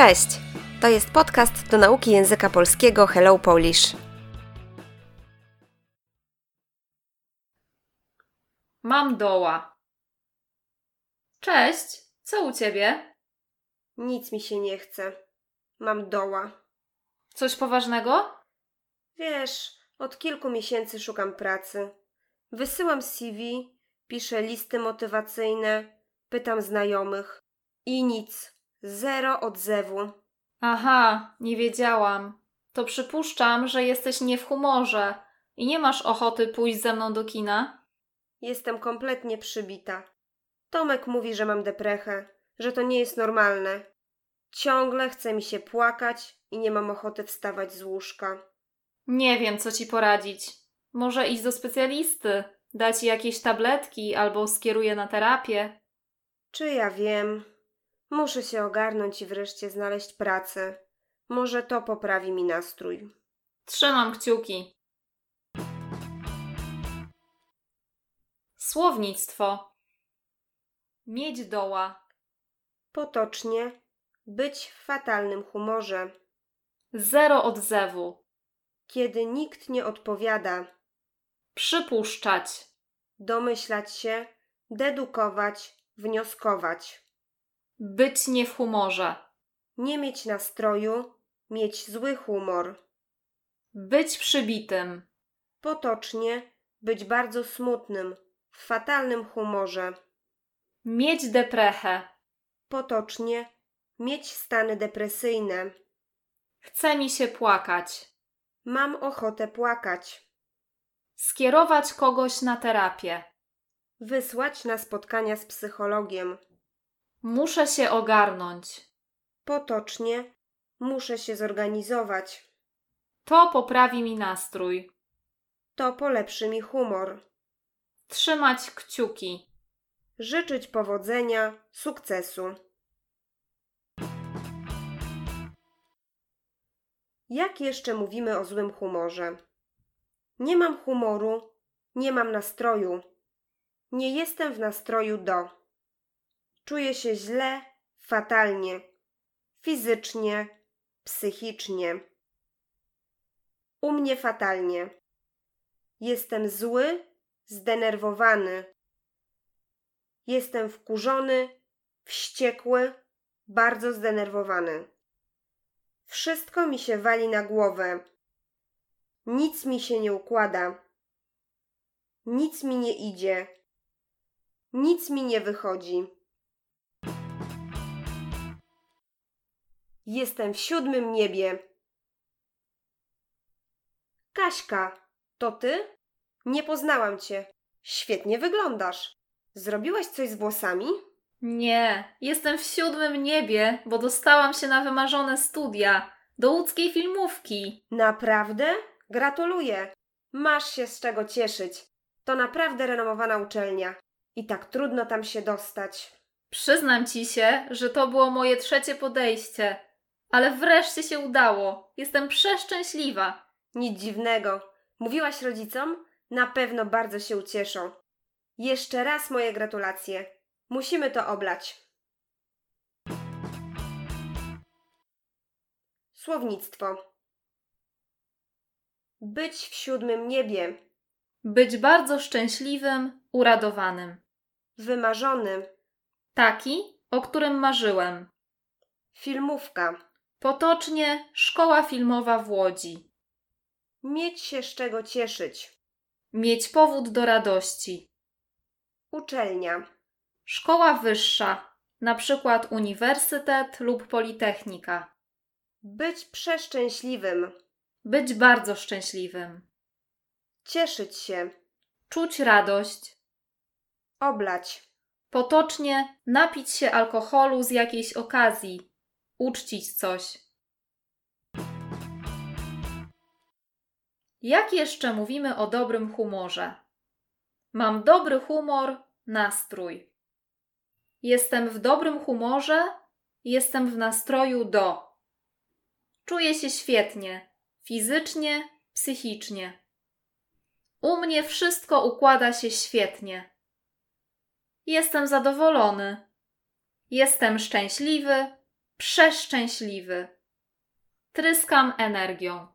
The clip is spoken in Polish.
Cześć! To jest podcast do nauki języka polskiego Hello Polish. Mam doła. Cześć, co u ciebie? Nic mi się nie chce. Mam doła. Coś poważnego? Wiesz, od kilku miesięcy szukam pracy. Wysyłam CV, piszę listy motywacyjne, pytam znajomych i nic. Zero odzewu. Aha, nie wiedziałam. To przypuszczam, że jesteś nie w humorze i nie masz ochoty pójść ze mną do kina? Jestem kompletnie przybita. Tomek mówi, że mam deprechę, że to nie jest normalne. Ciągle chce mi się płakać i nie mam ochoty wstawać z łóżka. Nie wiem, co ci poradzić. Może iść do specjalisty, dać ci jakieś tabletki albo skieruję na terapię. Czy ja wiem? Muszę się ogarnąć i wreszcie znaleźć pracę. Może to poprawi mi nastrój. Trzymam kciuki. Słownictwo. Mieć doła. Potocznie być w fatalnym humorze, Zero odzewu. kiedy nikt nie odpowiada, Przypuszczać. domyślać się, dedukować, wnioskować, Być nie w humorze. nie mieć nastroju, mieć zły humor, Być przybitym. potocznie być bardzo smutnym, w fatalnym humorze, Mieć deprechę. potocznie mieć stany depresyjne, Chce mi się płakać. mam ochotę płakać, Skierować kogoś na terapię. wysłać na spotkania z psychologiem, Muszę się ogarnąć. potocznie muszę się zorganizować. To poprawi mi nastrój. To polepszy mi humor. Trzymać kciuki. Życzyć powodzenia, sukcesu. Jak jeszcze mówimy o złym humorze? Nie mam humoru, nie mam nastroju. Nie jestem w nastroju do. Czuję się źle, fatalnie, fizycznie, psychicznie. U mnie fatalnie. Jestem zły, zdenerwowany. Jestem wkurzony, wściekły, bardzo zdenerwowany. Wszystko mi się wali na głowę. Nic mi się nie układa. Nic mi nie idzie. Nic mi nie wychodzi. Jestem w siódmym niebie. Kaśka, to ty? Nie poznałam cię. Świetnie wyglądasz. Zrobiłaś coś z włosami? Nie, jestem w siódmym niebie, bo dostałam się na wymarzone studia do łódzkiej filmówki. Naprawdę? Gratuluję. Masz się z czego cieszyć. To naprawdę renomowana uczelnia. I tak trudno tam się dostać. Przyznam ci się, że to było moje trzecie podejście, ale wreszcie się udało. Jestem przeszczęśliwa. Nic dziwnego. Mówiłaś rodzicom? Na pewno bardzo się ucieszą. Jeszcze raz moje gratulacje. Musimy to oblać. Słownictwo. Być w siódmym niebie. Być bardzo szczęśliwym, uradowanym. Wymarzony. Taki, o którym marzyłem. Filmówka. Potocznie szkoła filmowa w Łodzi. Mieć się z czego cieszyć. Mieć powód do radości. Uczelnia. Szkoła wyższa, na przykład uniwersytet lub politechnika. Być przeszczęśliwym. Być bardzo szczęśliwym. Cieszyć się. Czuć radość. Oblać. Potocznie napić się alkoholu z jakiejś okazji. Uczcić coś. Jak jeszcze mówimy o dobrym humorze? Mam dobry humor, nastrój. Jestem w dobrym humorze, jestem w nastroju do. Czuję się świetnie, fizycznie, psychicznie. U mnie wszystko układa się świetnie. Jestem zadowolony. Jestem szczęśliwy, przeszczęśliwy. Tryskam energią.